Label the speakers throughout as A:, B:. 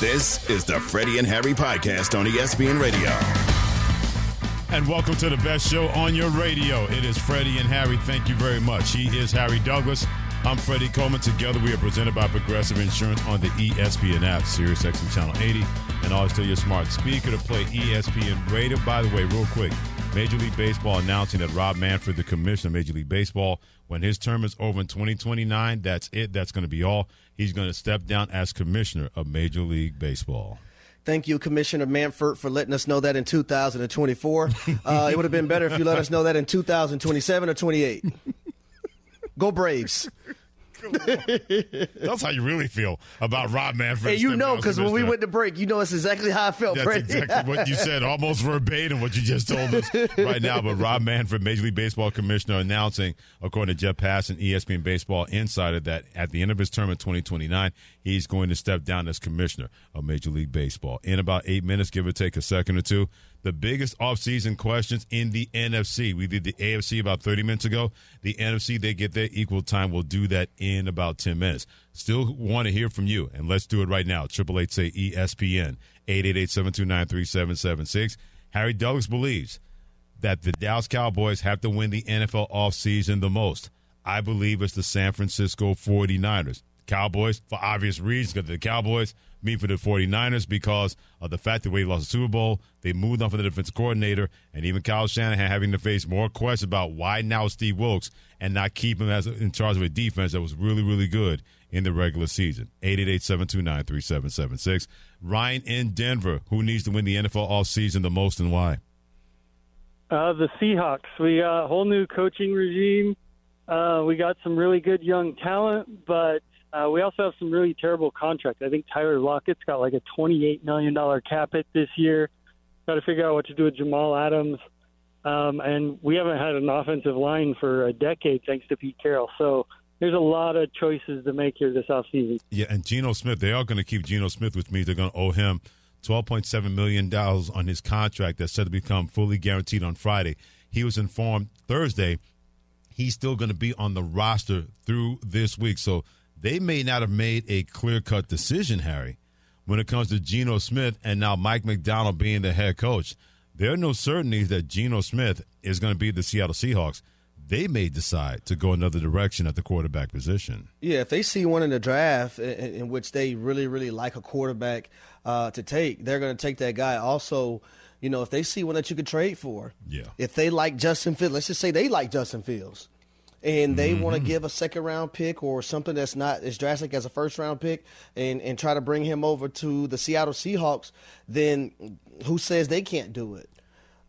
A: This is the Freddie and Harry podcast on ESPN Radio.
B: And welcome to the best show on your radio. It is Freddie and Harry. Thank you very much. He is Harry Douglas. I'm Freddie Coleman. Together, we are presented by Progressive Insurance on the ESPN app, Sirius XM Channel 80, and always tell your smart speaker to play ESPN Radio. By the way, real quick, Major League Baseball announcing that Rob Manfred, the commissioner of Major League Baseball, when his term is over in 2029, that's it. That's going to be all. He's going to step down as commissioner of Major League Baseball.
C: Thank you, Commissioner Manfred, for letting us know that in 2024. Uh, it would have been better if you let us know that in 2027 or 28. Go Braves.
B: That's how you really feel about Rob Manfred.
C: Hey, you know, because when we went to break, you know it's exactly how I felt.
B: That's exactly what you said, almost verbatim what you just told us right now. But Rob Manfred, Major League Baseball commissioner, announcing, according to Jeff Passan, and ESPN Baseball Insider, that at the end of his term in 2029, he's going to step down as commissioner of Major League Baseball. In about eight minutes, give or take a second or two, the biggest offseason questions in the NFC. We did the AFC about 30 minutes ago. The NFC, they get their equal time. We'll do that in about 10 minutes. Still want to hear from you, and let's do it right now. Triple eight say ESPN, 888-729-3776. Harry Douglas believes that the Dallas Cowboys have to win the NFL offseason the most. I believe it's the San Francisco 49ers. Cowboys, for obvious reasons, because the Cowboys – me for the 49ers because of the fact that we lost the Super Bowl. They moved on from the defensive coordinator, and even Kyle Shanahan having to face more questions about why now Steve Wilks and not keep him as in charge of a defense that was really, really good in the regular season. 888-729-3776. Ryan in Denver, who needs to win the NFL offseason the most and why?
D: Uh, the Seahawks. We got a whole new coaching regime. Uh, we got some really good young talent, but – uh, we also have some really terrible contracts. I think Tyler Lockett's got like a $28 million cap hit this year. Got to figure out what to do with Jamal Adams. Um, and we haven't had an offensive line for a decade thanks to Pete Carroll. So there's a lot of choices to make here this offseason.
B: Yeah, and Geno Smith, they are going to keep Geno Smith, which means they're going to owe him $12.7 million on his contract that's set to become fully guaranteed on Friday. He was informed Thursday he's still going to be on the roster through this week. So they may not have made a clear cut decision, Harry, when it comes to Geno Smith and now Mike Macdonald being the head coach. There are no certainties that Geno Smith is going to be the Seattle Seahawks. They may decide to go another direction at the quarterback position.
C: Yeah, if they see one in the draft in, in which they really, really like a quarterback uh, to take, they're going to take that guy. Also, you know, if they see one that you could trade for,
B: yeah.
C: If they like Justin Fields, let's just say they like Justin Fields and they mm-hmm. want to give a second round pick or something that's not as drastic as a first round pick and, and try to bring him over to the Seattle Seahawks, then who says they can't do it?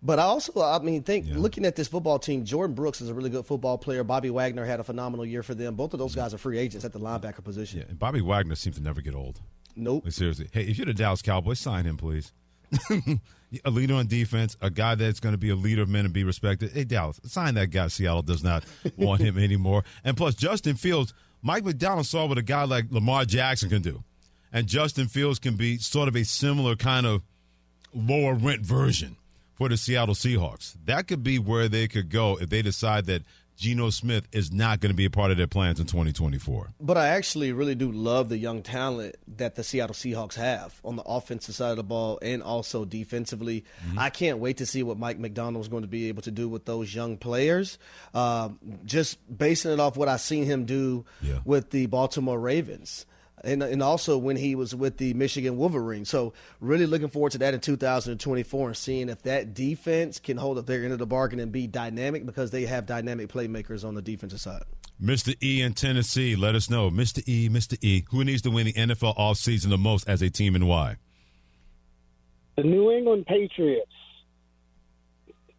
C: But I also, I mean, think yeah. looking at this football team, Jordyn Brooks is a really good football player. Bobby Wagner had a phenomenal year for them. Both of those guys are free agents at the linebacker position.
B: Yeah, and Bobby Wagner seems to never get old.
C: Nope.
B: Like, seriously. Hey, if you're the Dallas Cowboys, sign him, please. a leader on defense, a guy that's going to be a leader of men and be respected. Hey, Dallas, sign that guy. Seattle does not want him anymore. And plus, Justin Fields, Mike Macdonald saw what a guy like Lamar Jackson can do. And Justin Fields can be sort of a similar kind of lower rent version for the Seattle Seahawks. That could be where they could go if they decide that Geno Smith is not going to be a part of their plans in 2024.
C: But I actually really do love the young talent that the Seattle Seahawks have on the offensive side of the ball and also defensively. Mm-hmm. I can't wait to see what Mike Macdonald is going to be able to do with those young players. Um, just basing it off what I've seen him do yeah. with the Baltimore Ravens and and also when he was with the Michigan Wolverines. So really looking forward to that in 2024 and seeing if that defense can hold up their end of the bargain and be dynamic because they have dynamic playmakers on the defensive side.
B: Mr. E in Tennessee, let us know. Mr. E, Mr. E, who needs to win the NFL offseason the most as a team and why?
E: The New England Patriots.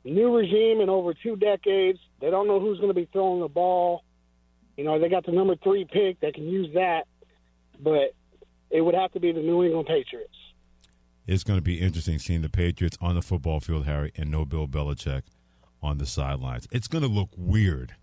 E: New regime in over two decades. They don't know who's going to be throwing the ball. You know, they got the number three pick. They can use that but it would have to be the New England Patriots.
B: It's going to be interesting seeing the Patriots on the football field, Harry, and no Bill Belichick on the sidelines. It's going to look weird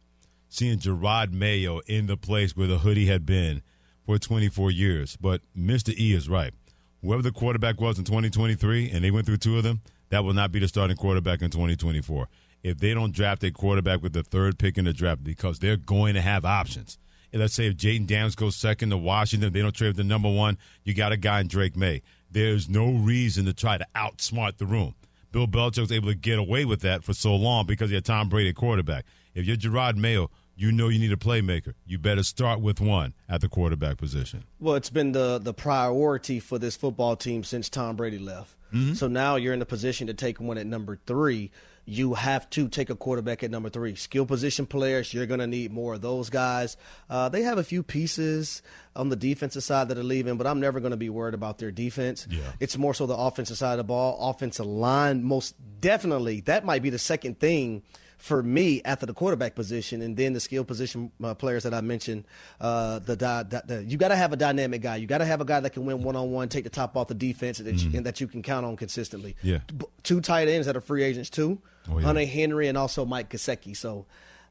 B: seeing Jerod Mayo in the place where the hoodie had been for 24 years. But Mr. E is right. Whoever the quarterback was in 2023, and they went through two of them, that will not be the starting quarterback in 2024. If they don't draft a quarterback with the third pick in the draft, because they're going to have options. Let's say if Jayden Daniels goes second to Washington, they don't trade with the number one, you got a guy in Drake Maye. There's no reason to try to outsmart the room. Bill Belichick was able to get away with that for so long because he had Tom Brady quarterback. If you're Jerod Mayo, you know you need a playmaker. You better start with one at the quarterback position.
C: Well, it's been the the priority for this football team since Tom Brady left. Mm-hmm. So now you're in a position to take one at number three. You have to take a quarterback at number three. Skill position players, you're going to need more of those guys. Uh, they have a few pieces on the defensive side that are leaving, but I'm never going to be worried about their defense.
B: Yeah.
C: It's more so the offensive side of the ball, offensive line. Most definitely, that might be the second thing for me after the quarterback position, and then the skill position uh, players that I mentioned. Uh, the, the, the, you got to have a dynamic guy. You got to have a guy that can win one on one, take the top off the defense, and that, mm-hmm. you, and that you can count on consistently.
B: Yeah,
C: two tight ends that are free agents too,
B: oh, yeah.
C: Hunter Henry and also Mike Gesicki. So.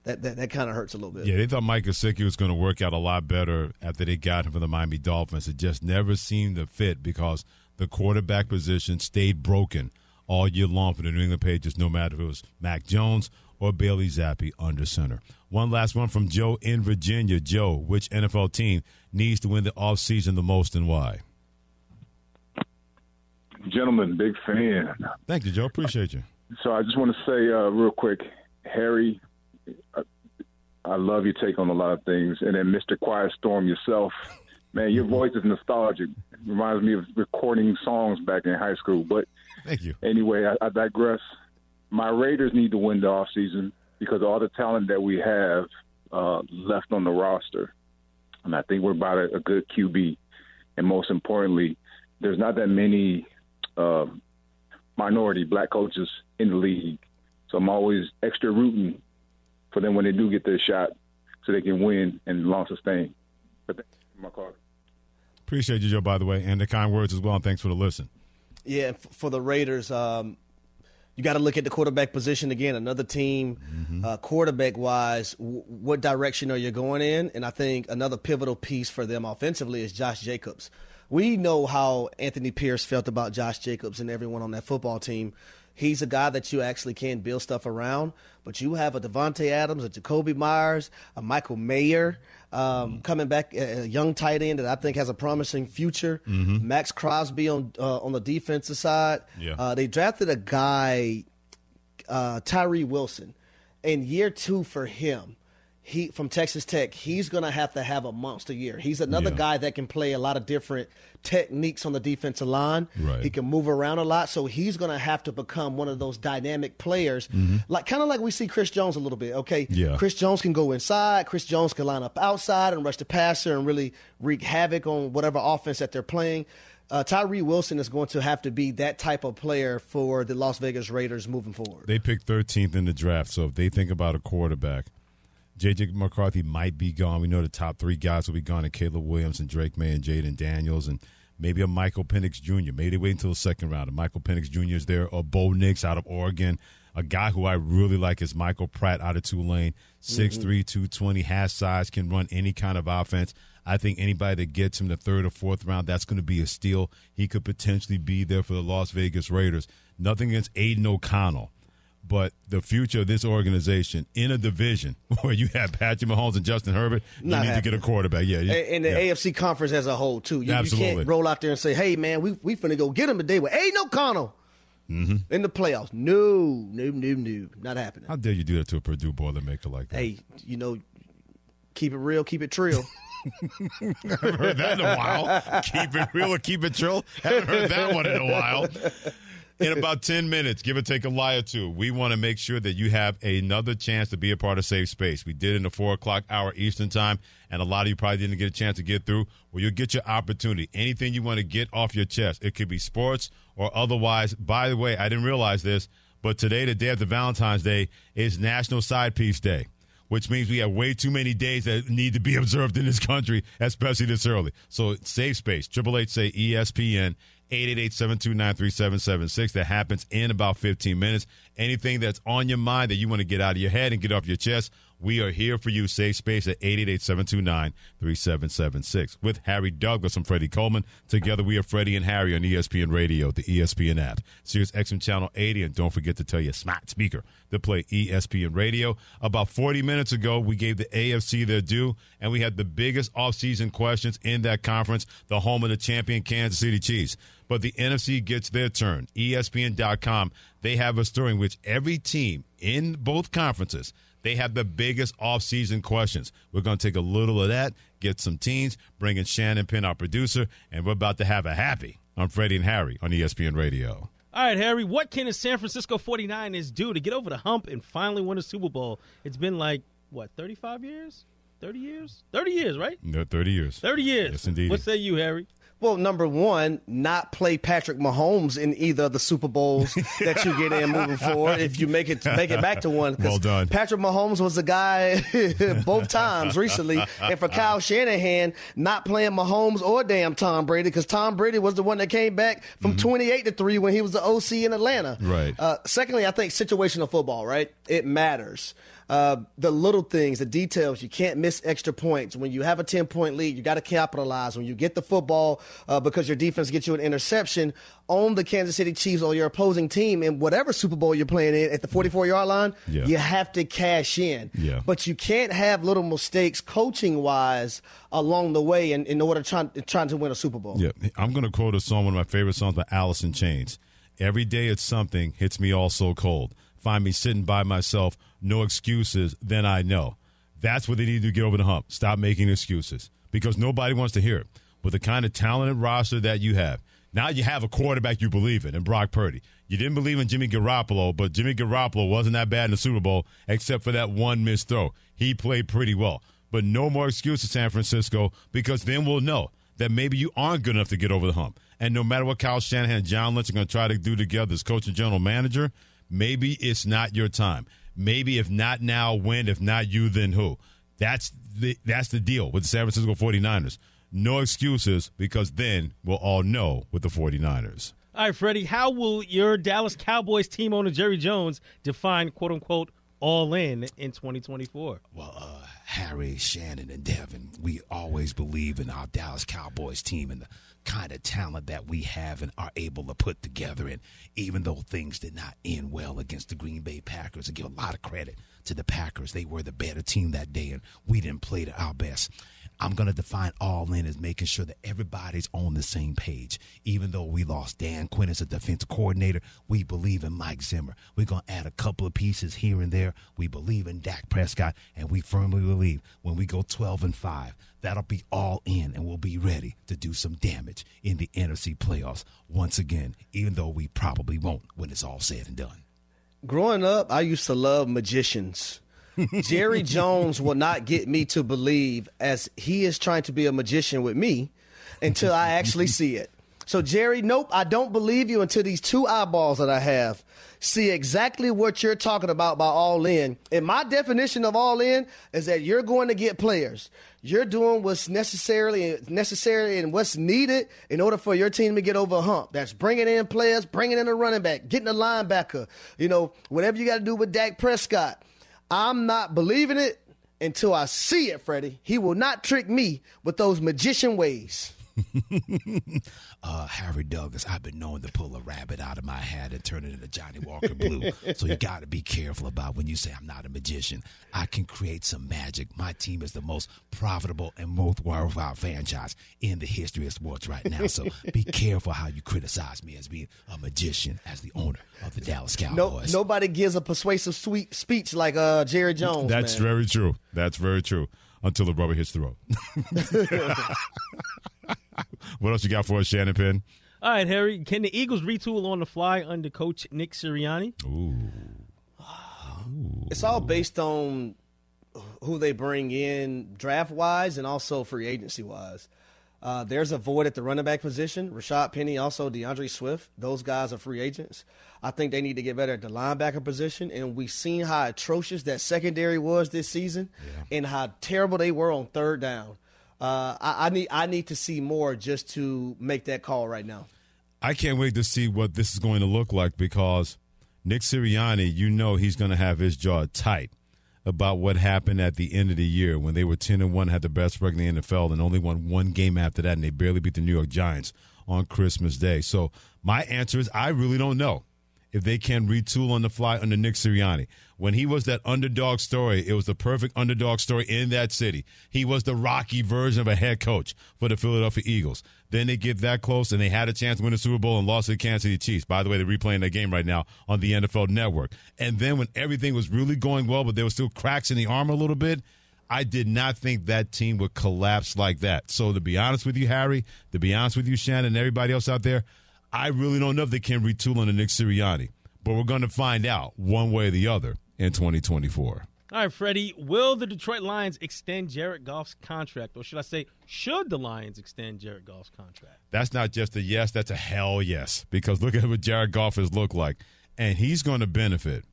C: That, that, that kind of hurts a little bit.
B: Yeah, they thought Mike Gesicki was going to work out a lot better after they got him from the Miami Dolphins. It just never seemed to fit because the quarterback position stayed broken all year long for the New England Patriots, no matter if it was Mac Jones or Bailey Zappe under center. One last one from Joe in Virginia. Joe, which NFL team needs to win the offseason the most and why?
F: Gentlemen, big fan.
B: Thank you, Joe. Appreciate you.
F: So I just want to say uh, real quick, Harry, I, I love your take on a lot of things. And then Mr. Quiet Storm yourself, man, your voice is nostalgic. It reminds me of recording songs back in high school. But
B: Thank you.
F: Anyway, I, I digress my Raiders need to win the offseason because all the talent that we have uh, left on the roster. And I think we're about a, a good QB. And most importantly, there's not that many uh, minority black coaches in the league. So I'm always extra rooting for them when they do get their shot so they can win and long sustain. But my card.
B: Appreciate you, Joe, by the way, and the kind words as well. And thanks for the listen.
C: Yeah, for the Raiders, um, you got to look at the quarterback position again. Another team, mm-hmm. uh, quarterback wise, w- what direction are you going in? And I think another pivotal piece for them offensively is Josh Jacobs. We know how Anthony Pierce felt about Josh Jacobs and everyone on that football team. He's a guy that you actually can build stuff around, but you have a Davante Adams, a Jakobi Meyers, a Michael Mayer um, coming back, a young tight end that I think has a promising future.
B: Mm-hmm.
C: Maxx Crosby on uh, on the defensive side.
B: Yeah.
C: Uh, they drafted a guy, uh, Tyree Wilson, in year two for him he from Texas Tech, he's going to have to have a monster year. He's another
B: yeah.
C: guy that can play a lot of different techniques on the defensive line.
B: Right.
C: He can move around a lot, so he's going to have to become one of those dynamic players,
B: mm-hmm.
C: like kind of like we see Chris Jones a little bit. Okay,
B: yeah.
C: Chris Jones can go inside. Chris Jones can line up outside and rush the passer and really wreak havoc on whatever offense that they're playing. Uh, Tyree Wilson is going to have to be that type of player for the Las Vegas Raiders moving forward.
B: They picked 13th in the draft, so if they think about a quarterback – JJ McCarthy might be gone. We know the top three guys will be gone: and Caleb Williams and Drake Maye and Jayden Daniels, and maybe a Michael Penix Jr. Maybe they wait until the second round. And Michael Penix Jr. is there, or Bo Nix out of Oregon. A guy who I really like is Michael Pratt out of Tulane. 6'3", mm-hmm. 220, has size, can run any kind of offense. I think anybody that gets him the third or fourth round, that's going to be a steal. He could potentially be there for the Las Vegas Raiders. Nothing against Aidan O'Connell but the future of this organization in a division where you have Patrick Mahomes and Justin Herbert, you
C: Not
B: need
C: happening.
B: to get a quarterback. Yeah,
C: and the
B: yeah.
C: AFC conference as a whole too. You,
B: Absolutely.
C: you can't roll out there and say, "Hey, man, we we finna go get him today with Aidan O'Connell
B: mm-hmm.
C: in the playoffs." No, no, no, no, not happening.
B: How dare you do that to a Purdue Boilermaker like that?
C: Hey, you know, keep it real, keep it trill.
B: Haven't heard that in a while. keep it real or keep it trill. Haven't heard that one in a while in about 10 minutes, give or take a lie or two, we want to make sure that you have another chance to be a part of Safe Space. We did in the 4 o'clock hour Eastern Time, and a lot of you probably didn't get a chance to get through. Well, you'll get your opportunity. Anything you want to get off your chest. It could be sports or otherwise. By the way, I didn't realize this, but today, the day after Valentine's Day, is National Side Piece Day. which means we have way too many days that need to be observed in this country, especially this early. So save space. Triple H say ESPN. 888-729-3776. That happens in about 15 minutes. Anything that's on your mind that you want to get out of your head and get off your chest, we are here for you. Safe space at 888-729-3776. With Harry Douglas and Freddie Coleman. Together we are Freddie and Harry on ESPN Radio, the ESPN app, Sirius XM Channel 80. And don't forget to tell your smart speaker to play ESPN Radio. About 40 minutes ago, we gave the AFC their due, and we had the biggest offseason questions in that conference, the home of the champion Kansas City Chiefs. But the NFC gets their turn. ESPN.com, they have a story in which every team in both conferences – they have the biggest offseason questions. We're going to take a little of that, get some teams, bring in Shannon Penn, our producer, and we're about to have a happy. I'm Freddie and Harry on ESPN Radio.
G: All right, Harry, what can the San Francisco 49ers do to get over the hump and finally win a Super Bowl? It's been like, what, 35 years? 30 years? 30 years, right?
B: No, 30 years.
G: 30 years.
B: Yes, indeed.
G: What say you, Harry?
C: Number one, not play Patrick Mahomes in either of the Super Bowls that you get in moving forward. If you make it make it back to one,
B: well done.
C: Patrick Mahomes was the guy both times recently, and for Kyle Shanahan, not playing Mahomes or damn Tom Brady because Tom Brady was the one that came back from mm-hmm. twenty eight to three when he was the OC in Atlanta.
B: Right.
C: Uh, secondly, I think situational football, right? It matters uh, the little things, the details. You can't miss extra points. When you have a 10 point lead, you got to capitalize. When you get the football uh, because your defense gets you an interception on the Kansas City Chiefs or your opposing team in whatever Super Bowl you're playing in at the 44 yard line, yeah. you have to cash in.
B: Yeah.
C: But you can't have little mistakes coaching wise along the way in, in order trying, trying to win a Super Bowl.
B: Yeah. I'm going to quote a song, one of my favorite songs by Alice in Chains. Every day it's something hits me all so cold. Find me sitting by myself no excuses, then I know. That's what they need to get over the hump. Stop making excuses because nobody wants to hear it. With the kind of talented roster that you have, now you have a quarterback you believe in, in Brock Purdy. You didn't believe in Jimmy Garoppolo, but Jimmy Garoppolo wasn't that bad in the Super Bowl, except for that one missed throw. He played pretty well. But no more excuses, San Francisco, because then we'll know that maybe you aren't good enough to get over the hump. And no matter what Kyle Shanahan and John Lynch are going to try to do together as coach and general manager, maybe it's not your time. Maybe if not now, when? If not you, then who? That's the that's the deal with the San Francisco 49ers. No excuses because then we'll all know with the 49ers.
G: All right, Freddie, how will your Dallas Cowboys team owner Jerry Jones define quote unquote all in in 2024?
H: Well, uh, Harry, Shannon, and Devin, we always believe in our Dallas Cowboys team and the kind of talent that we have and are able to put together. And even though things did not end well against the Green Bay Packers, I give a lot of credit to the Packers. They were the better team that day, and we didn't play to our best. I'm going to define all in as making sure that everybody's on the same page. Even though we lost Dan Quinn as a defense coordinator, we believe in Mike Zimmer. We're going to add a couple of pieces here and there. We believe in Dak Prescott, and we firmly believe when we go 12 and 5, that'll be all in, and we'll be ready to do some damage in the NFC playoffs once again, even though we probably won't when it's all said and done.
C: Growing up, I used to love magicians. Jerry Jones will not get me to believe as he is trying to be a magician with me until I actually see it. So, Jerry, nope, I don't believe you until these two eyeballs that I have see exactly what you're talking about by all in. And my definition of all in is that you're going to get players. You're doing what's necessarily necessary and what's needed in order for your team to get over a hump. That's bringing in players, bringing in a running back, getting a linebacker. You know, whatever you got to do with Dak Prescott. I'm not believing it until I see it, Freddie. He will not trick me with those magician ways.
H: uh, Harry Douglas, I've been known to pull a rabbit out of my hat and turn it into Johnnie Walker Blue. so you got to be careful about when you say I'm not a magician. I can create some magic. My team is the most profitable and most worthwhile franchise in the history of sports right now. So be careful how you criticize me as being a magician, as the owner of the Dallas Cowboys.
C: No, nobody gives a persuasive sweet speech like uh, Jerry Jones.
B: That's
C: man.
B: very true. That's very true. Until the rubber hits the road. what else you got for us, Shannon Penn?
G: All right, Harry. Can the Eagles retool on the fly under Coach Nick Sirianni?
B: Ooh.
C: It's all based on who they bring in draft wise and also free agency wise. Uh, there's a void at the running back position. Rashaad Penny, also D'Andre Swift. Those guys are free agents. I think they need to get better at the linebacker position. And we've seen how atrocious that secondary was this season, yeah. and how terrible they were on third down. Uh, I, I need I need to see more just to make that call right now.
B: I can't wait to see what this is going to look like because Nick Sirianni, you know, he's going to have his jaw tight about what happened at the end of the year when they were 10 and 1, had the best record in the NFL, and only won one game after that, and they barely beat the New York Giants on Christmas Day. So my answer is I really don't know if they can retool on the fly under Nick Sirianni. When he was that underdog story, it was the perfect underdog story in that city. He was the rocky version of a head coach for the Philadelphia Eagles. Then they get that close and they had a chance to win the Super Bowl and lost to the Kansas City Chiefs. By the way, they're replaying that game right now on the NFL Network. And then when everything was really going well, but there were still cracks in the armor a little bit, I did not think that team would collapse like that. So to be honest with you, Harry, to be honest with you, Shannon, and everybody else out there, I really don't know if they can retool under Nick Sirianni, but we're going to find out one way or the other in 2024.
G: All right, Freddie, will the Detroit Lions extend Jared Goff's contract? Or should I say, should the Lions extend Jared Goff's contract?
B: That's not just a yes, that's a hell yes. Because look at what Jared Goff has looked like. And he's going to benefit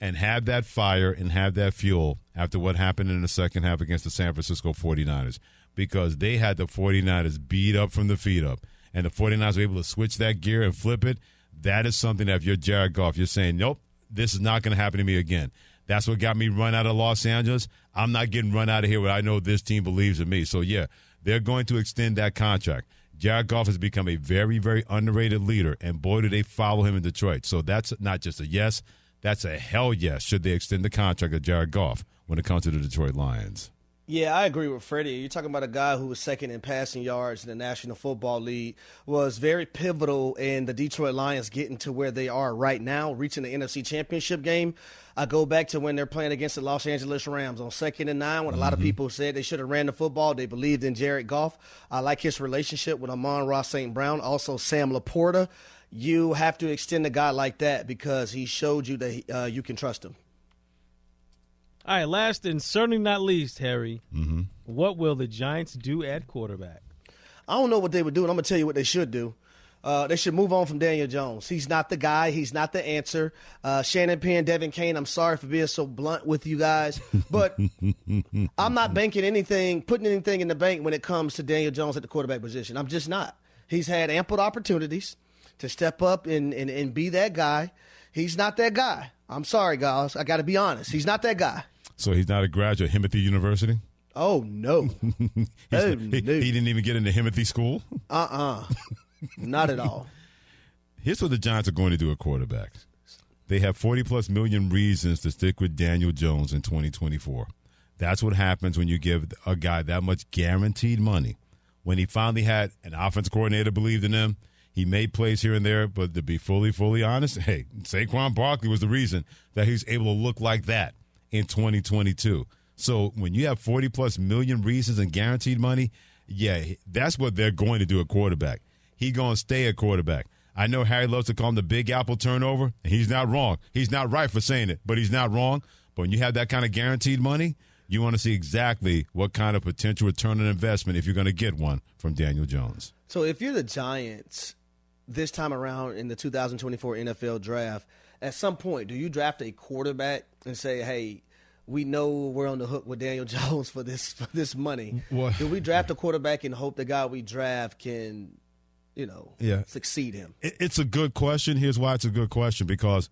B: and have that fire and have that fuel after what happened in the second half against the San Francisco 49ers. Because they had the 49ers beat up from the feet up and the 49ers were able to switch that gear and flip it, that is something that if you're Jared Goff, you're saying, nope, this is not going to happen to me again. That's what got me run out of Los Angeles. I'm not getting run out of here when I know this team believes in me. So, yeah, they're going to extend that contract. Jared Goff has become a very, very underrated leader, and boy, do they follow him in Detroit. So that's not just a yes, that's a hell yes. Should they extend the contract of Jared Goff when it comes to the Detroit Lions?
C: Yeah, I agree with Freddie. You're talking about a guy who was second in passing yards in the National Football League, was very pivotal in the Detroit Lions getting to where they are right now, reaching the NFC Championship game. I go back to when they're playing against the Los Angeles Rams on second and nine, when a lot of mm-hmm. people said they should have ran the football. They believed in Jared Goff. I like his relationship with Amon-Ra St. Brown, also Sam LaPorta. You have to extend a guy like that because he showed you that uh, you can trust him.
G: All right, last and certainly not least, Harry.
B: Mm-hmm.
G: What will the Giants do at quarterback?
C: I don't know what they would do, and I'm going to tell you what they should do. Uh, they should move on from Daniel Jones. He's not the guy. He's not the answer. Uh, Shannon Penn, Devin Kane. I'm sorry for being so blunt with you guys, but I'm not banking anything, putting anything in the bank when it comes to Daniel Jones at the quarterback position. I'm just not. He's had ample opportunities to step up and, and, and be that guy. He's not that guy. I'm sorry, guys. I got to be honest. He's not that guy.
B: So he's not a graduate of Himothy University?
C: Oh, no.
B: oh, he, he, didn't even get into Himothy School?
C: Uh-uh. not at all.
B: Here's what the Giants are going to do at quarterback. They have 40 plus million reasons to stick with Daniel Jones in 2024. That's what happens when you give a guy that much guaranteed money. When he finally had an offense coordinator believed in him, he made plays here and there, but to be fully, fully honest, hey, Saquon Barkley was the reason that he's able to look like that in 2022. So when you have 40 plus million reasons and guaranteed money, yeah, that's what they're going to do at quarterback. He going to stay at quarterback. I know Harry loves to call him the Big Apple turnover, and he's not wrong. He's not right for saying it, but he's not wrong. But when you have that kind of guaranteed money, you want to see exactly what kind of potential return on investment if you're going to get one from Daniel Jones.
C: So if you're the Giants this time around in the 2024 NFL draft, at some point, do you draft a quarterback and say, "Hey, we know we're on the hook with Daniel Jones for this for this money"? Do we draft a quarterback and hope the guy we draft can, you know,
B: yeah.
C: succeed him?
B: It's a good question. Here's why it's a good question because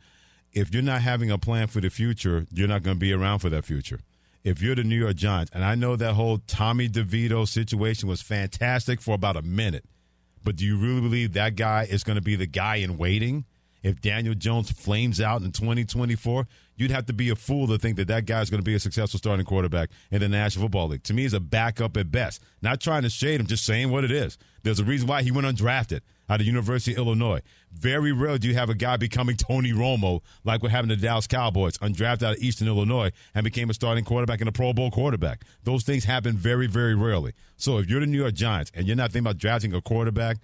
B: if you're not having a plan for the future, you're not going to be around for that future. If you're the New York Giants, and I know that whole Tommy DeVito situation was fantastic for about a minute, but do you really believe that guy is going to be the guy in waiting? If Daniel Jones flames out in 2024, you'd have to be a fool to think that that guy's going to be a successful starting quarterback in the National Football League. To me, he's a backup at best. Not trying to shade him, just saying what it is. There's a reason why he went undrafted out of University of Illinois. Very rarely do you have a guy becoming Tony Romo like what happened to Dallas Cowboys, undrafted out of Eastern Illinois and became a starting quarterback and a Pro Bowl quarterback. Those things happen very, very rarely. So if you're the New York Giants and you're not thinking about drafting a quarterback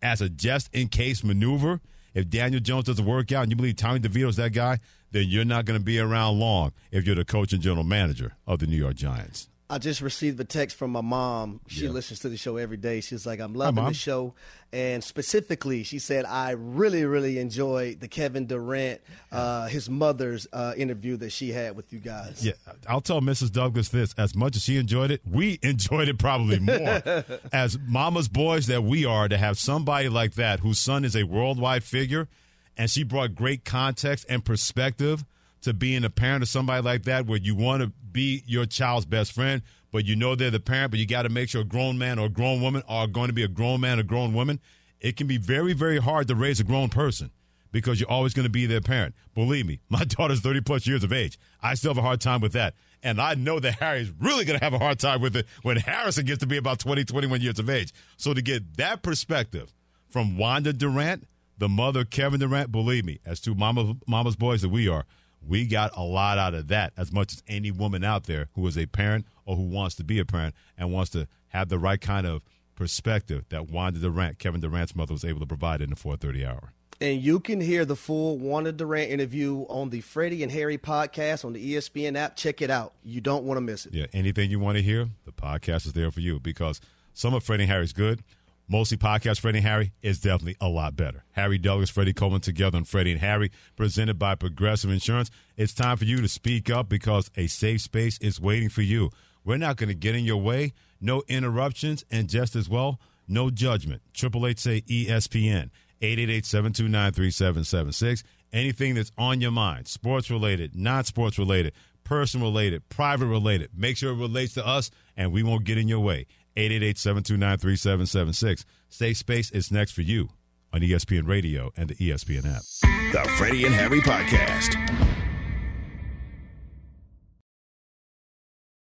B: as a just in case maneuver – if Daniel Jones doesn't work out and you believe Tommy DeVito's that guy, then you're not going to be around long if you're the coach and general manager of the New York Giants.
C: I just received a text from my mom. She
B: Yeah.
C: listens to the show every day. She's like, I'm loving
B: Mom.
C: the show. And specifically, she said, I really, really enjoyed the Kevin Durant, uh, his mother's uh, interview that she had with you guys.
B: Yeah, I'll tell Mrs. Douglas this. As much as she enjoyed it, we enjoyed it probably more. as mama's boys that we are, to have somebody like that whose son is a worldwide figure, and she brought great context and perspective to being a parent of somebody like that, where you want to be your child's best friend, but you know they're the parent, but you got to make sure a grown man or a grown woman are going to be a grown man or grown woman. It can be very, very hard to raise a grown person because you're always going to be their parent. Believe me, my daughter's 30 plus years of age. I still have a hard time with that. And I know that Harry's really going to have a hard time with it when Harrison gets to be about 20, 21 years of age. So to get that perspective from Wanda Durant, the mother of Kevin Durant, believe me, as two mama, mama's boys that we are, we got a lot out of that as much as any woman out there who is a parent or who wants to be a parent and wants to have the right kind of perspective that Wanda Durant, Kevin Durant's mother, was able to provide in the 430 hour.
C: And you can hear the full Wanda Durant interview on the Freddie and Harry podcast on the ESPN app. Check it out. You don't want to miss it.
B: Yeah, anything you want to hear, the podcast is there for you because some of Freddie and Harry's good. Mostly podcast Freddie and Harry is definitely a lot better. Harry Douglas, Freddie Coleman together on Freddie and Harry, presented by Progressive Insurance. It's time for you to speak up because a safe space is waiting for you. We're not going to get in your way. No interruptions, and just as well, no judgment. Triple Eight say ESPN. 888-729-3776. Anything that's on your mind, sports related, not sports related, person related, private related, make sure it relates to us and we won't get in your way. 888-729-3776. Safe Space is next for you on ESPN Radio and the ESPN app.
A: The Freddie and Harry Podcast.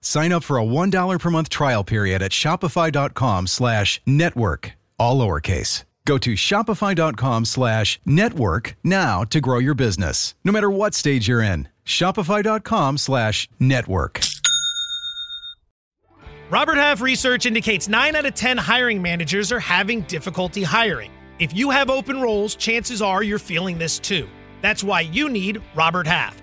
I: Sign up for a $1 per month trial period at shopify.com slash network, all lowercase. Go to shopify.com slash network now to grow your business, no matter what stage you're in. Shopify.com slash network.
J: Robert Half research indicates 9 out of 10 hiring managers are having difficulty hiring. If you have open roles, chances are you're feeling this too. That's why you need Robert Half.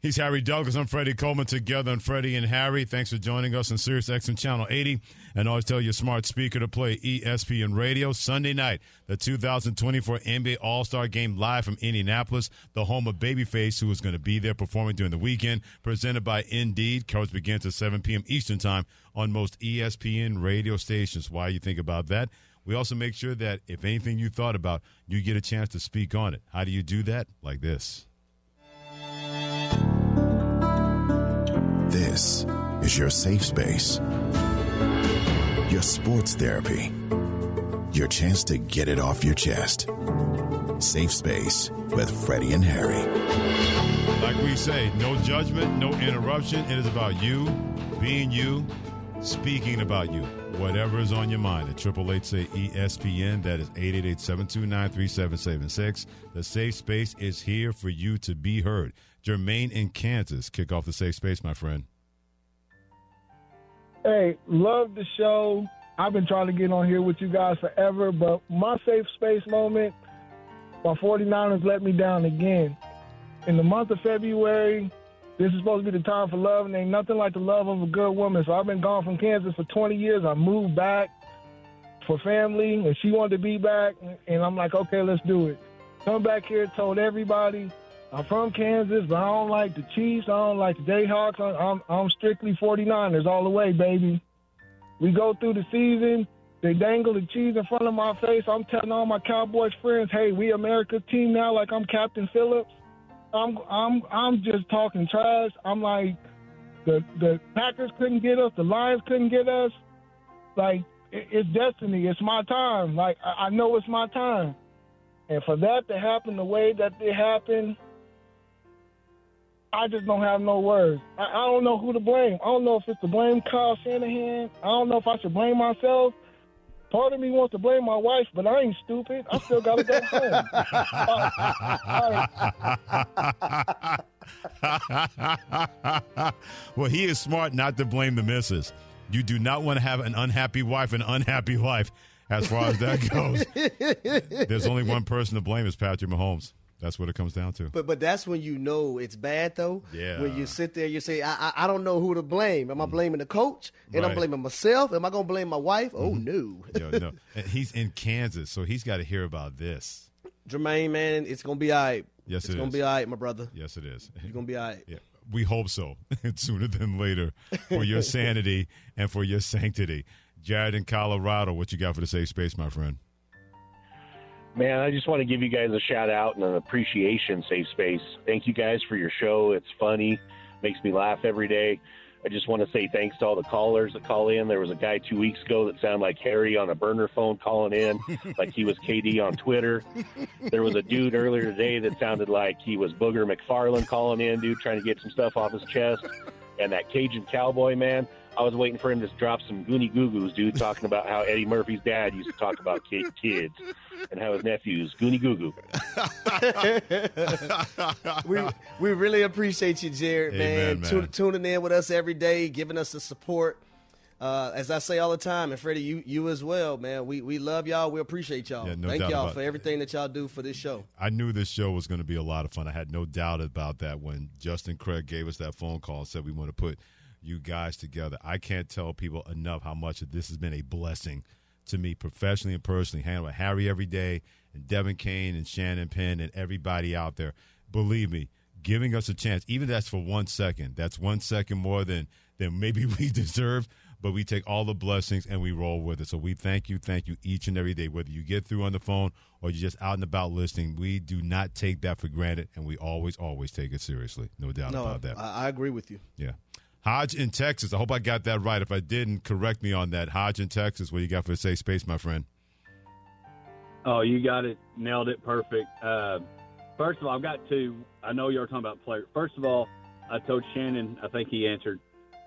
B: He's Harry Douglas. I'm Freddie Coleman together on Freddie and Harry. Thanks for joining us on Sirius XM Channel 80. And always tell your smart speaker to play ESPN Radio Sunday night, the 2024 NBA All Star Game live from Indianapolis, the home of Babyface, who is going to be there performing during the weekend. Presented by Indeed. Coverage begins at 7 p.m. Eastern Time on most ESPN radio stations. Why you think about that? We also make sure that if anything you thought about, you get a chance to speak on it. How do you do that? Like this.
A: This is your safe space. Your sports therapy. Your chance to get it off your chest. Safe space with Freddie and Harry.
B: Like we say, no judgment, no interruption. It is about you, being you, speaking about you. Whatever is on your mind. At Triple Eight say E ESPN. That is 888-729-3776. The safe space is here for you to be heard. Jermaine in Kansas. Kick off the safe space, my friend.
K: Hey, love the show. I've been trying to get on here with you guys forever, but my safe space moment, my 49ers let me down again. In the month of February,
L: this is supposed to be the time for love, and ain't nothing like the love of a good woman. So I've been gone from Kansas for 20 years. I moved back for family, and she wanted to be back, and I'm like, okay, let's do it. Come back here, told everybody I'm from Kansas, but I don't like the Chiefs. I don't like the Jayhawks. I'm, I'm strictly 49ers all the way, baby. We go through the season. They dangle the cheese in front of my face. I'm telling all my Cowboys friends, "Hey, we America's team now." Like I'm Captain Phillips. I'm I'm I'm just talking trash. I'm like the the Packers couldn't get us, the Lions couldn't get us. Like it, it's destiny. It's my time. Like I, I know it's my time. And for that to happen the way that it happened, I just don't have no words. I, I don't know who to blame. I don't know if it's to blame Kyle Shanahan. I don't know if I should blame myself. Part of me wants to blame my wife, but I ain't stupid. I still got to go
B: home. well, he is smart not to blame the missus. You do not want to have an unhappy wife and unhappy life as far as that goes. There's only one person to blame is Patrick Mahomes. That's what it comes down to.
C: But but that's when you know it's bad though.
B: Yeah.
C: When you sit there, you say, I I, I don't know who to blame. Am I blaming the coach? And
B: Right.
C: I'm blaming myself? Am I gonna blame my wife? Oh
B: Mm-hmm.
C: no.
B: Yo, no. He's in Kansas, so he's got to hear about this.
C: Jermaine, man, it's gonna be all right.
B: Yes,
C: it's
B: it
C: gonna
B: is.
C: be all right, my brother.
B: Yes, it is.
C: You're gonna be all right.
B: Yeah, we hope so. Sooner than later, for your sanity and for your sanctity. Jared in Colorado, what you got for the safe space, my friend?
M: Man, I just want to give you guys a shout out and an appreciation, Safe Space. Thank you guys for your show. It's funny, makes me laugh every day. I just want to say thanks to all the callers that call in. There was a guy two weeks ago that sounded like Harry on a burner phone calling in, like he was KD on Twitter. There was a dude earlier today that sounded like he was Booger McFarland calling in, dude, trying to get some stuff off his chest. And that Cajun cowboy, man, I was waiting for him to drop some goony goo goos, dude, talking about how Eddie Murphy's dad used to talk about ki- kids and how his nephews goony goo goo.
C: we we really appreciate you, Jared,
B: Amen,
C: man. Tu-
B: man.
C: tuning in with us every day, giving us the support. Uh, as I say all the time, and Freddie, you you as well, man. We we love y'all. We appreciate y'all.
B: Yeah, no
C: Thank y'all for everything that y'all do for this show.
B: I knew this show was going to be a lot of fun. I had no doubt about that when Justin Craig gave us that phone call and said we want to put you guys together. I can't tell people enough how much this has been a blessing to me professionally and personally. Hanging with Harry every day and Devin Kane and Shannon Penn and everybody out there. Believe me, giving us a chance, even that's for one second, that's one second more than than maybe we deserve. But we take all the blessings and we roll with it. So we thank you, thank you each and every day, whether you get through on the phone or you're just out and about listening. We do not take that for granted, and we always, always take it seriously. No doubt
C: No,
B: about that.
C: I, I agree with you.
B: yeah. Hodge in Texas. I hope I got that right. If I didn't, correct me on that. Hodge in Texas. What you got for safe space, my friend?
N: Oh, you got it. Nailed it. Perfect. Uh, first of all, I've got two. I know you were talking about players. First of all, I told Shannon, I think he answered,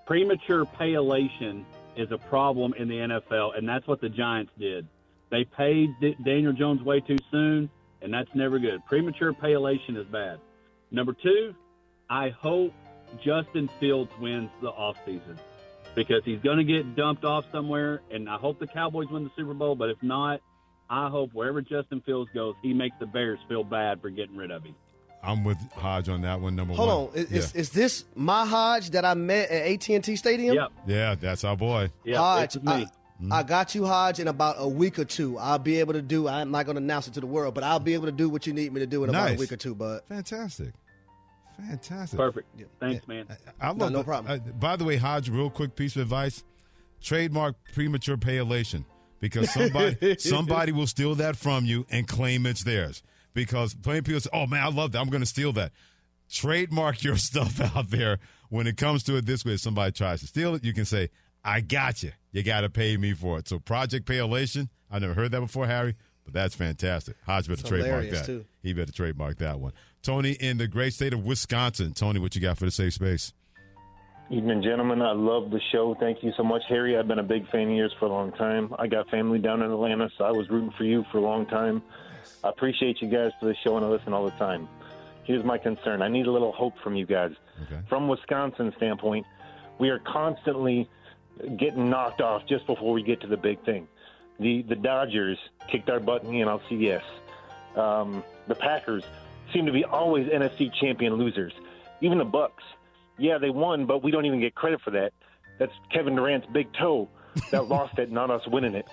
N: premature payolation is a problem in the NFL, and that's what the Giants did. They paid D- Daniel Jones way too soon, and that's never good. Premature payolation is bad. Number two, I hope Justin Fields wins the offseason because he's going to get dumped off somewhere, and I hope the Cowboys win the Super Bowl, but if not, I hope wherever Justin Fields goes, he makes the Bears feel bad for getting rid of him.
B: I'm with Hodge on that one. Number
C: Hold
B: one.
C: Hold on, is,
B: yeah.
C: is, is this my Hodge that I met at AT and T Stadium?
N: Yep.
B: yeah, that's our boy.
C: Hodge,
N: it's me.
C: I, I got you, Hodge, in about a week or two. I'll be able to do. I'm not going to announce it to the world, but I'll be able to do what you need me to do in about a week or two. But
B: Fantastic. Fantastic.
N: Perfect. Thanks, man.
B: I love
C: No, no
B: the-
C: problem.
B: uh, by the way, Hodge, real quick piece of advice: trademark premature payolation because somebody somebody will steal that from you and claim it's theirs. Because plenty of people say, "Oh man, I love that. I'm going to steal that." Trademark your stuff out there. When it comes to it this way, if somebody tries to steal it, you can say, "I got you. You got to pay me for it." So, Project Payolation. I never heard that before, Harry, but that's fantastic. Hodge better
C: It's
B: trademark that.
C: too.
B: He better trademark that one. Tony in the great state of Wisconsin. Tony, what you got for the safe space?
O: Evening, gentlemen. I love the show. Thank you so much, Harry. I've been a big fan of yours for a long time. I got family down in Atlanta, so I was rooting for you for a long time. I appreciate you guys for the show, and I listen all the time. Here's my concern. I need a little hope from you guys. From Wisconsin standpoint, we are constantly getting knocked off just before we get to the big thing. The the Dodgers kicked our butt in the NLCS. Um, the Packers seem to be always NFC champion losers. Even the Bucks Yeah, they won, but we don't even get credit for that. That's Kevin Durant's big toe that lost it, not us winning it.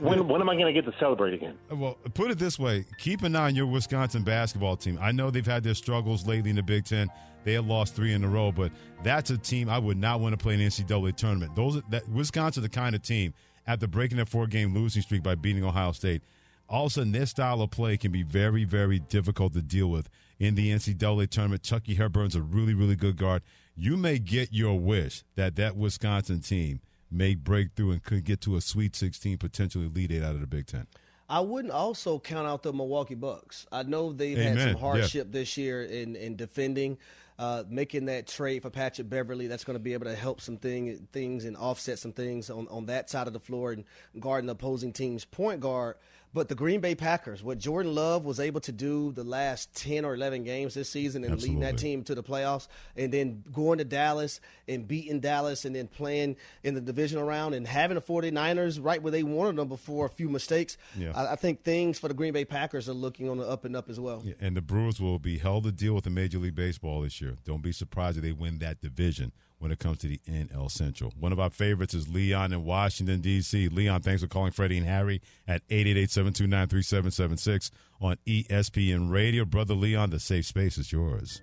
O: When, when am I going to get to celebrate again?
B: Well, put it this way: keep an eye on your Wisconsin basketball team. I know they've had their struggles lately in the Big Ten. They had lost three in a row, but that's a team I would not want to play in the NCAA tournament. Those that Wisconsin's the kind of team after breaking their four-game losing streak by beating Ohio State. All of a sudden, their style of play can be very, very difficult to deal with in the NCAA tournament. Chucky Hepburn's a really, really good guard. You may get your wish that that Wisconsin team may break through and could get to a Sweet 16, potentially Elite Eight out of the Big Ten.
C: I wouldn't also count out the Milwaukee Bucks. I know they've
B: Amen.
C: had some
B: Yeah.
C: hardship this year in, in defending, uh, making that trade for Patrick Beverley. That's going to be able to help some thing, things and offset some things on, on that side of the floor and guarding the opposing team's point guard. But the Green Bay Packers, what Jordan Love was able to do the last 10 or 11 games this season and leading that team to the playoffs, and then going to Dallas and beating Dallas and then playing in the divisional round and having the 49ers right where they wanted them before a few mistakes.
B: Yeah.
C: I, I think things for the Green Bay Packers are looking on the up and up as well.
B: Yeah, and the Brewers will be held to deal with the Major League Baseball this year. Don't be surprised if they win that division when it comes to the NL Central. One of our favorites is Leon in Washington, D.C. Leon, thanks for calling Freddie and Harry at 888-729-3776 on E ESPN Radio. Brother Leon, the safe space is yours.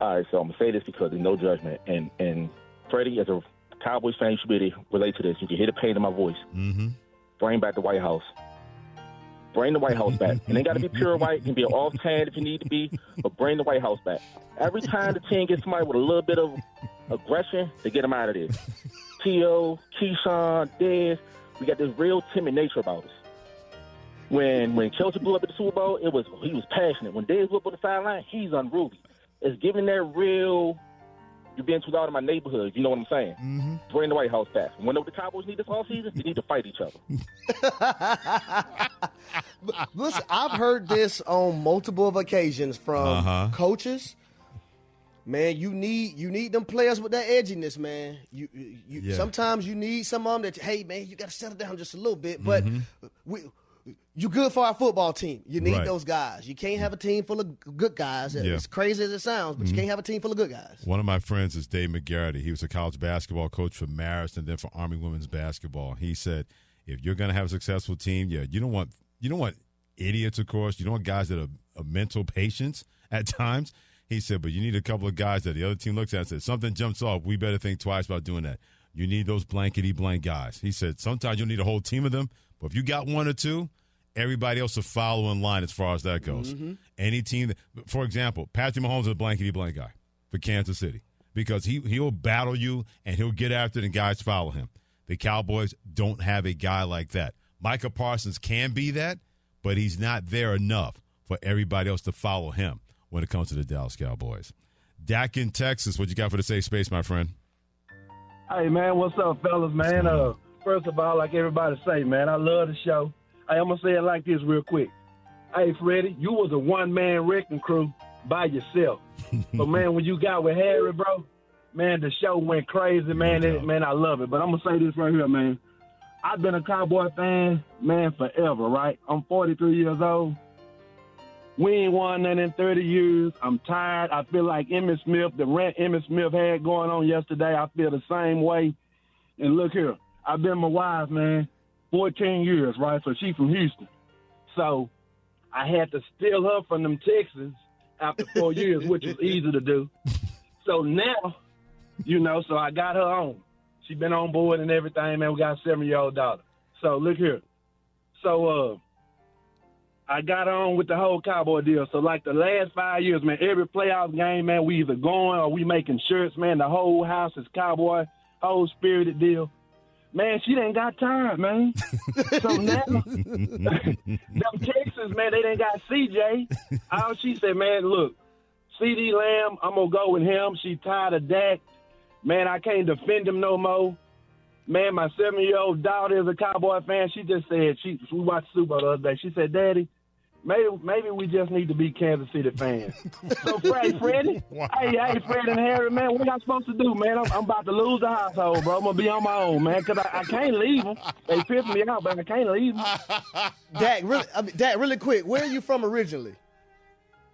P: All right, so I'm gonna say this because there's no judgment, and and Freddie, as a Cowboys fan, you should be able to relate to this. You can hear the pain in my voice.
B: Mm-hmm.
P: Bring back the White House. Bring the White House back. And ain't got to be pure white. It can be an off tan if you need to be, but bring the White House back. Every time the team gets somebody with a little bit of aggression, they get them out of there. T.O., Keyshawn, Dez, we got this real timid nature about us. When when Kelce blew up at the Super Bowl, it was he was passionate. When Dez blew up on the sideline, he's unruly. It's giving that real. You're being too loud in my neighborhood. You know what I'm saying? Mm-hmm. Bring the White House back. When the Cowboys need this all season, they need to fight each other.
C: Listen, I've heard this on multiple occasions from
B: Uh-huh.
C: coaches. Man, you need you need them players with that edginess, man. You, you, you
B: Yeah.
C: sometimes you need some of them that hey man, you got to settle down just a little bit. But
B: Mhm.
C: we, you good for our football team. You need
B: Right.
C: those guys. You can't have a team full of good guys.
B: Yeah.
C: As crazy as it sounds, but
B: Mhm.
C: you can't have a team full of good guys.
B: One of my friends is Dave Magarity. He was a college basketball coach for Marist and then for Army women's basketball. He said, if you're going to have a successful team, yeah, you don't want you don't want idiots, of course. You don't want guys that are of mental patience at times. He said, but you need a couple of guys that the other team looks at and says something jumps off. We better think twice about doing that. You need those blankety blank guys. He said sometimes you'll need a whole team of them, but if you got one or two, everybody else will follow in line as far as that goes.
C: Mhm.
B: Any team, that, for example, Patrick Mahomes is a blankety blank guy for Kansas City because he he'll battle you and he'll get after it and guys follow him. The Cowboys don't have a guy like that. Micah Parsons can be that, but he's not there enough for everybody else to follow him when it comes to the Dallas Cowboys. Dak in Texas, what you got for the safe space, my friend?
K: Hey man, what's up, fellas? Man, uh, first of all, like everybody say, man, I love the show. Hey, I'm gonna say it like this real quick. Hey, Freddie, you was a one man wrecking crew by yourself. but man, when you got with Harry, bro, man, the show went crazy, man. It, man, I love it. But I'm gonna say this right here, man. I've been a Cowboy fan, man, forever. Right? I'm 43 years old. We ain't won nothing in 30 years. I'm tired. I feel like Emmitt Smith, the rant Emmitt Smith had going on yesterday, I feel the same way. And look here, I've been my wife, man, 14 years, right? So she's from Houston. So I had to steal her from them Texans after four years, which was easy to do. So now, you know, so I got her on. She been on board and everything, man. We got a seven year old daughter. So look here. So uh I got on with the whole cowboy deal. So like the last five years, man, every playoff game, man, we either going or we making shirts, man. The whole house is cowboy, whole spirited deal. Man, she didn't got time, man. so now, them Texans, man, they didn't got CJ. All she said, man, look, CeeDee Lamb, I'm gonna go with him. She tired of Dak. Man, I can't defend him no more. Man, my seven year old daughter is a Cowboy fan. She just said she we watched Super Bowl the other day. She said, Daddy, maybe maybe we just need to be Kansas City fans. so Fred, Freddie, hey, hey, Fred and Harry, man, what am I supposed to do, man? I'm, I'm about to lose the household, bro. I'm gonna be on my own, man, because I, I can't leave them. They piss me out, but I can't leave them.
C: Dak, really, I mean, Dak, really quick, where are you from originally?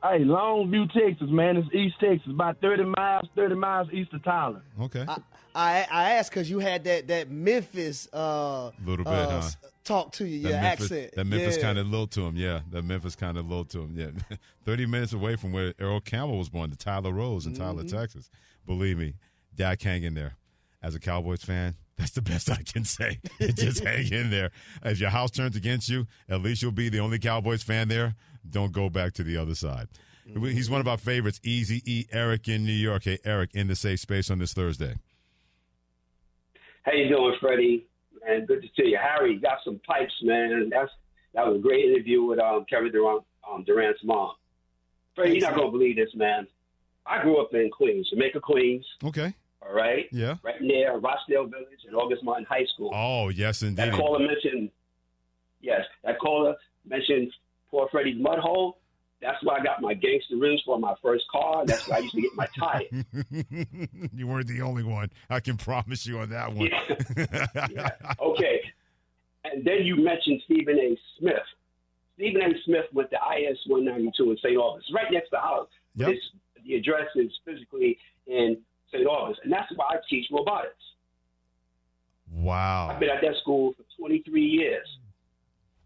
Q: Hey, Longview, Texas, man. It's East Texas, about 30 miles, 30 miles east of Tyler.
B: Okay.
C: I I, I asked because you had that that Memphis uh,
B: little bit,
C: uh,
B: huh?
C: S- talk to you,
B: That
C: your
B: Memphis,
C: accent.
B: That Memphis
C: yeah.
B: kind of low to him, yeah. That Memphis kind of low to him, yeah. Thirty minutes away from where Earl Campbell was born, the Tyler Rose in Tyler,
C: Mhm.
B: Texas. Believe me, Dak, hang in there. As a Cowboys fan, that's the best I can say. Just hang in there. If your house turns against you, at least you'll be the only Cowboys fan there. Don't go back to the other side. He's one of our favorites, Easy E. Eric in New York. Hey, Eric, in the safe space on this Thursday.
R: How you doing, Freddie? Man, good to see you. Harry, you got some pipes, man. That's that was a great interview with um, Kevin Durant, um, Durant's mom. Freddie, you're not gonna believe this, man. I grew up in Queens, Jamaica, Queens.
B: Okay.
R: All right.
B: Yeah.
R: Right near Rochdale Village and August Martin High School.
B: Oh, yes, indeed.
R: That caller mentioned, yes, that caller mentioned poor Freddie's mud hole. That's where I got my gangster rims for my first car. That's where I used to get my tires.
B: you weren't the only one. I can promise you on that one.
R: Okay. And then you mentioned Stephen A. Smith. Stephen A. Smith went to IS 192 in St. Albans, right next to the house.
B: Yep.
R: It's, the address is physically in St. Albans, and that's why I teach robotics.
B: Wow.
R: I've been at that school for 23 years.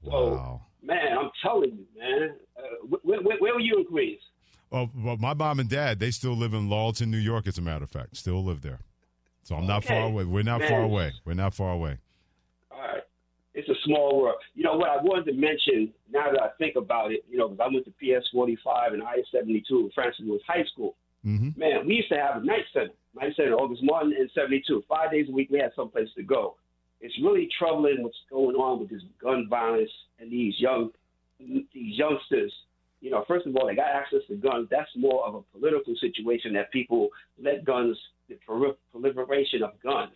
R: So, man, I'm telling you, man. Uh, where, where, where were you in Queens?
B: Oh, well, my mom and dad, they still live in Laurelton, New York, as a matter of fact. Still live there. So I'm not
R: Okay.
B: far away. We're not
R: Man.
B: far away. We're not far away.
R: All right. It's a small world. You know what I wanted to mention now that I think about it, you know, because I went to PS 45 and IS 72 at Francis Lewis High School.
B: Mm-hmm.
R: Man, we used to have a night center. Night center, August Martin in 72. Five days a week, we had someplace to go. It's really troubling what's going on with this gun violence and these young, these youngsters. You know, first of all, they got access to guns. That's more of a political situation that people let guns, the proliferation of guns.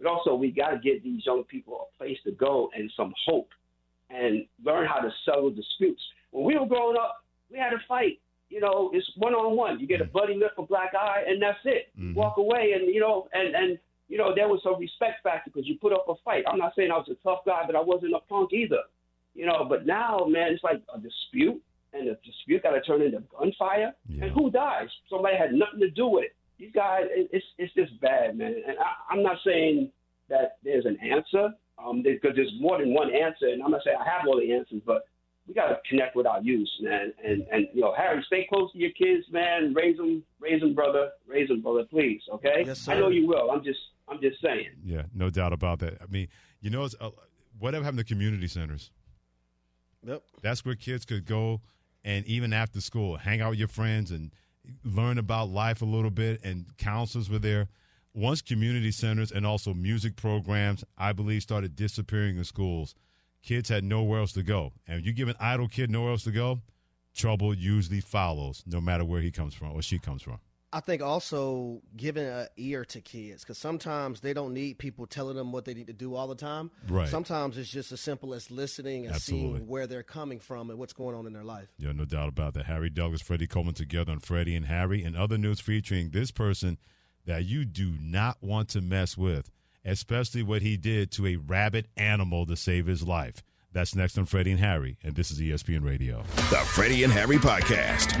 R: But also, we got to give these young people a place to go and some hope and learn how to settle disputes. When we were growing up, we had a fight. You know, it's one on one. You get a buddy lift for black eye, and that's it. You walk away, and you know, and and you know, there was some respect factor because you put up a fight. I'm not saying I was a tough guy, but I wasn't a punk either. You know, but now, man, it's like a dispute, and the dispute got to turn into gunfire. And who dies? Somebody had nothing to do with it. These guys, it's it's just bad, man. And I, I'm not saying that there's an answer, um, because there's more than one answer, and I'm not saying I have all the answers, but we got to connect with our youth, man. And and you know, Harry, stay close to your kids, man. Raise them, raise them, brother. Raise them, brother, please. Okay.
B: Yes, sir.
R: I know you will. I'm just I'm just saying.
B: Yeah, no doubt about that. I mean, you know, it's, uh, whatever happened to community centers?
C: Yep.
B: That's where kids could go and even after school, hang out with your friends and learn about life a little bit. And counselors were there. Once community centers and also music programs, I believe, started disappearing in schools, kids had nowhere else to go. And you give an idle kid nowhere else to go, trouble usually follows, no matter where he comes from or she comes from.
C: I think also giving an ear to kids because sometimes they don't need people telling them what they need to do all the time.
B: Right.
C: Sometimes it's just as simple as listening and
B: Absolutely.
C: seeing where they're coming from and what's going on in their life.
B: Yeah, no doubt about that. Harry Douglas, Freddie Coleman together on Freddie and Harry, and other news featuring this person that you do not want to mess with, especially what he did to a rabid animal to save his life. That's next on Freddie and Harry, and this is ESPN Radio.
A: The Freddie and Harry Podcast.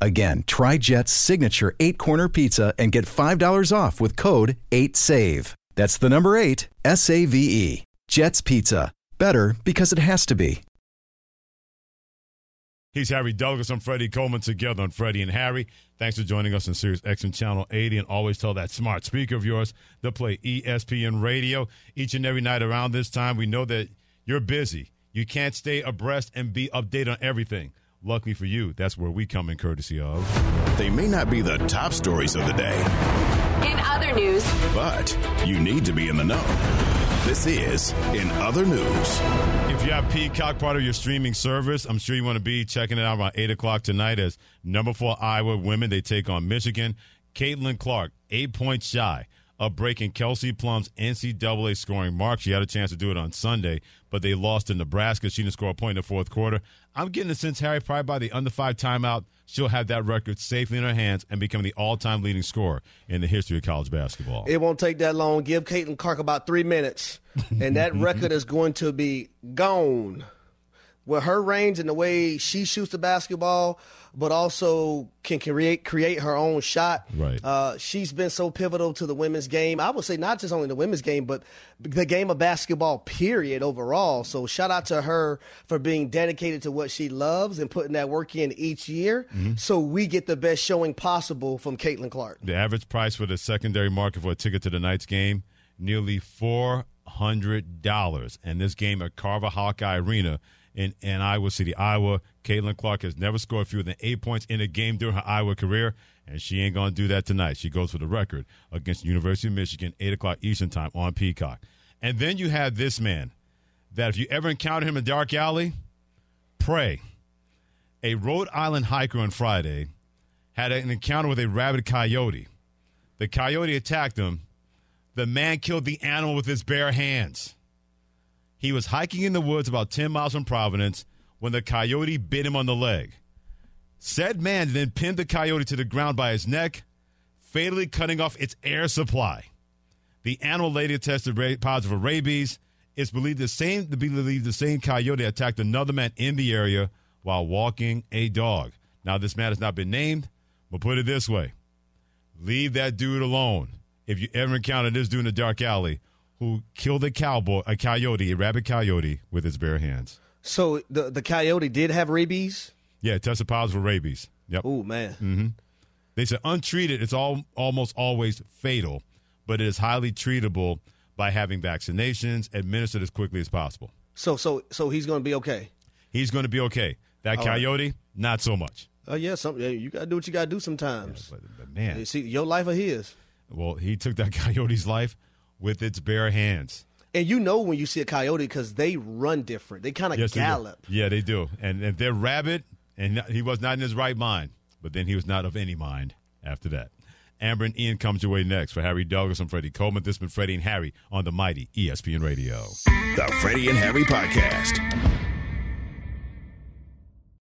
I: Again, try Jet's signature eight corner pizza and get $5 off with code 8SAVE. That's the number eight, S A V E. Jet's Pizza. Better because it has to be.
B: He's Harry Douglas. I'm Freddie Coleman together on Freddie and Harry. Thanks for joining us on Sirius XM Channel 80. And always tell that smart speaker of yours to play ESPN Radio each and every night around this time. We know that you're busy. You can't stay abreast and be updated on everything. Luckily for you, that's where we come in courtesy of.
A: They may not be the top stories of the day,
S: In other news,
A: but you need to be in the know. This is In Other News.
B: If you have Peacock part of your streaming service, I'm sure you want to be checking it out around 8 o'clock tonight as number four Iowa women, they take on Michigan. Caitlin Clark, eight points shy of breaking Kelsey Plum's NCAA scoring mark. She had a chance to do it on Sunday, but they lost to Nebraska. She didn't score a point in the fourth quarter. I'm getting the sense, Harry, probably by the under five timeout, she'll have that record safely in her hands and become the all time leading scorer in the history of college basketball.
C: It won't take that long. Give Caitlin Clark about three minutes, and that record is going to be gone. With her range and the way she shoots the basketball, but also can create create her own shot.
B: Right.
C: Uh, she's been so pivotal to the women's game. I would say not just only the women's game, but the game of basketball. Period. Overall. So shout out to her for being dedicated to what she loves and putting that work in each year,
B: Mhm.
C: so we get the best showing possible from Caitlin Clark.
B: The average price for the secondary market for a ticket to the night's game, nearly four hundred dollars. And this game at Carver Hawkeye Arena in, in Iowa City, Iowa. Caitlin Clark has never scored fewer than eight points in a game during her Iowa career, and she ain't gonna do that tonight. She goes for the record against University of Michigan, eight o'clock Eastern time on Peacock. And then you have this man that if you ever encounter him in dark alley, pray. A Rhode Island hiker on Friday had an encounter with a rabid coyote. The coyote attacked him. The man killed the animal with his bare hands. He was hiking in the woods about 10 miles from Providence when the coyote bit him on the leg. Said man then pinned the coyote to the ground by his neck, fatally cutting off its air supply. The animal later tested positive for rabies. It's believed the same to be believed the same coyote attacked another man in the area while walking a dog. Now this man has not been named, but put it this way: leave that dude alone. If you ever encounter this dude in a dark alley who killed a cowboy, a coyote, a rabid coyote with his bare hands.
C: So the the coyote did have rabies.
B: Yeah, tested positive for rabies. Yep.
C: Oh man.
B: hmm They said untreated, it's all almost always fatal, but it is highly treatable by having vaccinations administered as quickly as possible.
C: So so so he's going to be okay.
B: He's going to be okay. That
C: All right.
B: coyote, not so much.
C: Oh yeah, some yeah, you got to do what you got to do sometimes.
B: but man,
C: You see your life or his.
B: Well, he took that coyote's life with its bare hands.
C: And you know when you see a coyote because they run different. They kind of
B: Yes, they
C: gallop.
B: Yeah, they do. And if they're rabid, and he was not in his right mind, but then he was not of any mind after that. Amber and Ian comes your way next for Harry Douglas and Freddie Coleman. This has been Freddie and Harry on the mighty ESPN Radio.
A: The Freddie and Harry Podcast.